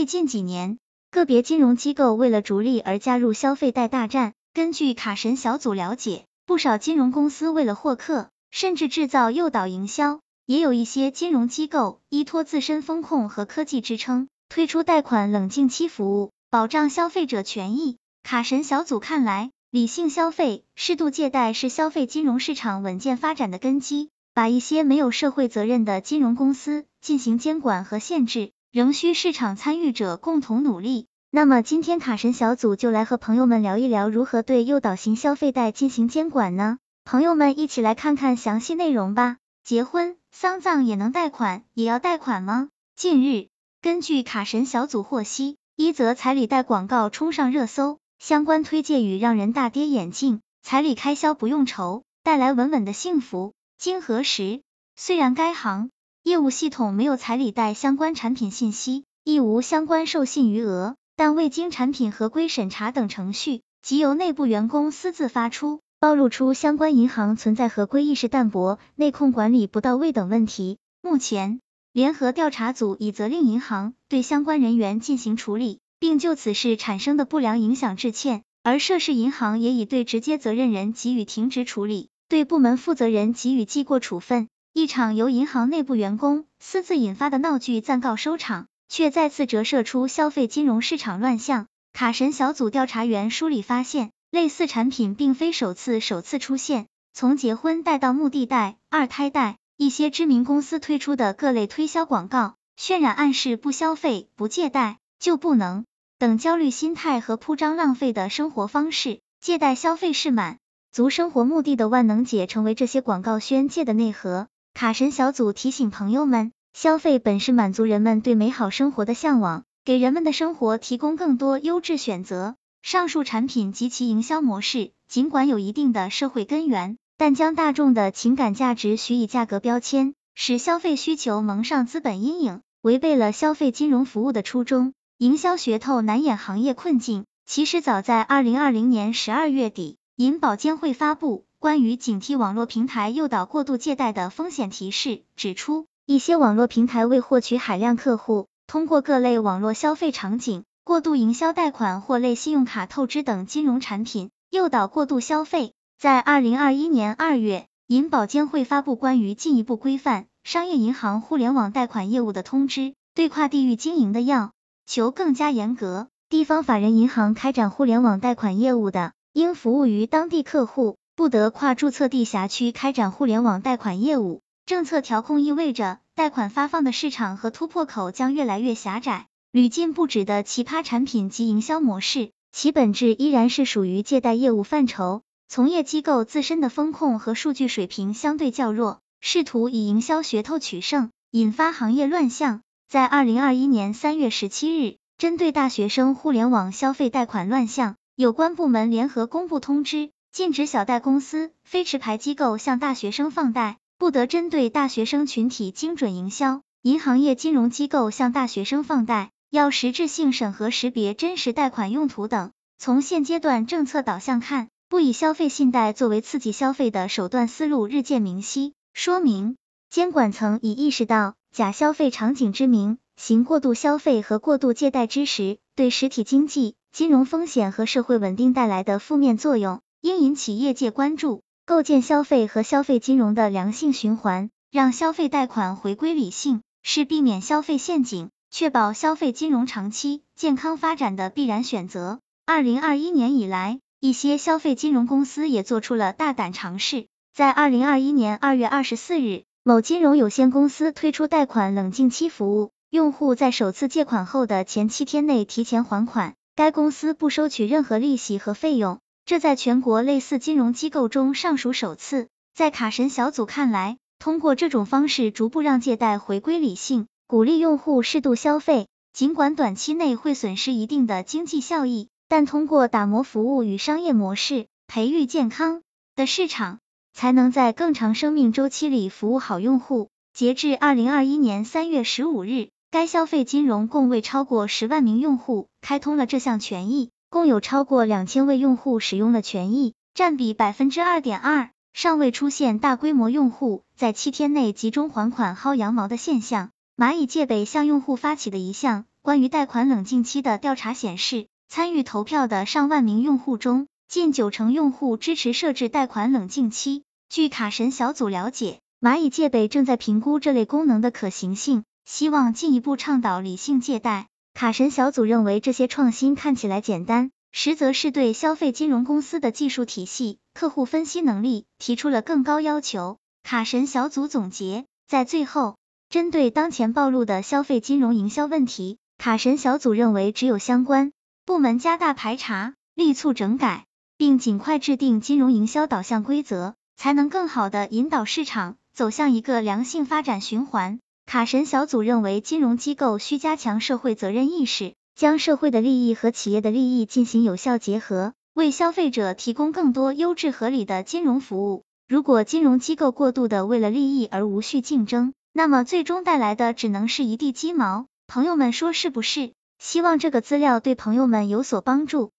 最近几年，个别金融机构为了逐利而加入消费贷大战。根据卡神小组了解，不少金融公司为了获客，甚至制造诱导营销。也有一些金融机构依托自身风控和科技支撑，推出贷款冷静期服务，保障消费者权益。卡神小组看来，理性消费、适度借贷是消费金融市场稳健发展的根基。把一些没有社会责任的金融公司进行监管和限制，仍需市场参与者共同努力。那么今天卡神小组就来和朋友们聊一聊如何对诱导型消费贷进行监管呢？朋友们一起来看看详细内容吧。结婚、丧葬也能贷款，也要贷款吗？近日，根据卡神小组获悉，一则彩礼贷广告冲上热搜，相关推介语让人大跌眼镜，彩礼开销不用愁，带来稳稳的幸福。经核实，虽然该行业务系统没有彩礼贷相关产品信息，亦无相关授信余额，但未经产品合规审查等程序，即由内部员工私自发出，暴露出相关银行存在合规意识淡薄、内控管理不到位等问题。目前，联合调查组已责令银行对相关人员进行处理，并就此事产生的不良影响致歉，而涉事银行也已对直接责任人给予停职处理。对部门负责人给予记过处分。一场由银行内部员工私自引发的闹剧暂告收场，却再次折射出消费金融市场乱象。卡神小组调查员梳理发现，类似产品并非首次首次出现。从结婚贷到墓地贷、二胎贷，一些知名公司推出的各类推销广告，渲染暗示不消费、不借贷就不能等焦虑心态和铺张浪费的生活方式，借贷消费是满。足生活目的的万能解成为这些广告宣介的内核。卡神小组提醒朋友们，消费本是满足人们对美好生活的向往，给人们的生活提供更多优质选择。上述产品及其营销模式，尽管有一定的社会根源，但将大众的情感价值许以价格标签，使消费需求蒙上资本阴影，违背了消费金融服务的初衷。营销噱头难掩行业困境。其实早在二零二零年十二月底。银保监会发布关于警惕网络平台诱导过度借贷的风险提示，指出一些网络平台为获取海量客户，通过各类网络消费场景过度营销贷款或类信用卡透支等金融产品，诱导过度消费。在二零二一年二月，银保监会发布关于进一步规范商业银行互联网贷款业务的通知，对跨地域经营的要求更加严格，地方法人银行开展互联网贷款业务的。应服务于当地客户，不得跨注册地辖区开展互联网贷款业务。政策调控意味着，贷款发放的市场和突破口将越来越狭窄。屡禁不止的奇葩产品及营销模式，其本质依然是属于借贷业务范畴。从业机构自身的风控和数据水平相对较弱，试图以营销噱头取胜，引发行业乱象。在二零二一年三月十七日，针对大学生互联网消费贷款乱象。有关部门联合公布通知，禁止小贷公司、非持牌机构向大学生放贷，不得针对大学生群体精准营销；银行业金融机构向大学生放贷，要实质性审核识别真实贷款用途等。从现阶段政策导向看，不以消费信贷作为刺激消费的手段思路日渐明晰，说明监管层已意识到假消费场景之名，行过度消费和过度借贷之时，对实体经济。金融风险和社会稳定带来的负面作用，应引起业界关注，构建消费和消费金融的良性循环，让消费贷款回归理性，是避免消费陷阱、确保消费金融长期健康发展的必然选择。二零二一年以来，一些消费金融公司也做出了大胆尝试。在二零二一年二月二十四日，某金融有限公司推出贷款冷静期服务，用户在首次借款后的前七天内提前还款。该公司不收取任何利息和费用，这在全国类似金融机构中尚属首次。在卡神小组看来，通过这种方式逐步让借贷回归理性，鼓励用户适度消费，尽管短期内会损失一定的经济效益，但通过打磨服务与商业模式，培育健康的市场，才能在更长生命周期里服务好用户。截至二零二一年三月十五日。该消费金融共为超过十万名用户开通了这项权益，共有超过两千位用户使用了权益，占比百分之二点二，尚未出现大规模用户在七天内集中还款薅羊毛的现象。蚂蚁借呗向用户发起的一项关于贷款冷静期的调查显示，参与投票的上万名用户中，近九成用户支持设置贷款冷静期。据卡神小组了解，蚂蚁借呗正在评估这类功能的可行性，希望进一步倡导理性借贷。卡神小组认为这些创新看起来简单，实则是对消费金融公司的技术体系、客户分析能力提出了更高要求。卡神小组总结，在最后，针对当前暴露的消费金融营销问题，卡神小组认为，只有相关部门加大排查，力促整改，并尽快制定金融营销导向规则，才能更好的引导市场走向一个良性发展循环。卡神小组认为，金融机构需加强社会责任意识，将社会的利益和企业的利益进行有效结合，为消费者提供更多优质合理的金融服务。如果金融机构过度的为了利益而无序竞争，那么最终带来的只能是一地鸡毛。朋友们说是不是？希望这个资料对朋友们有所帮助。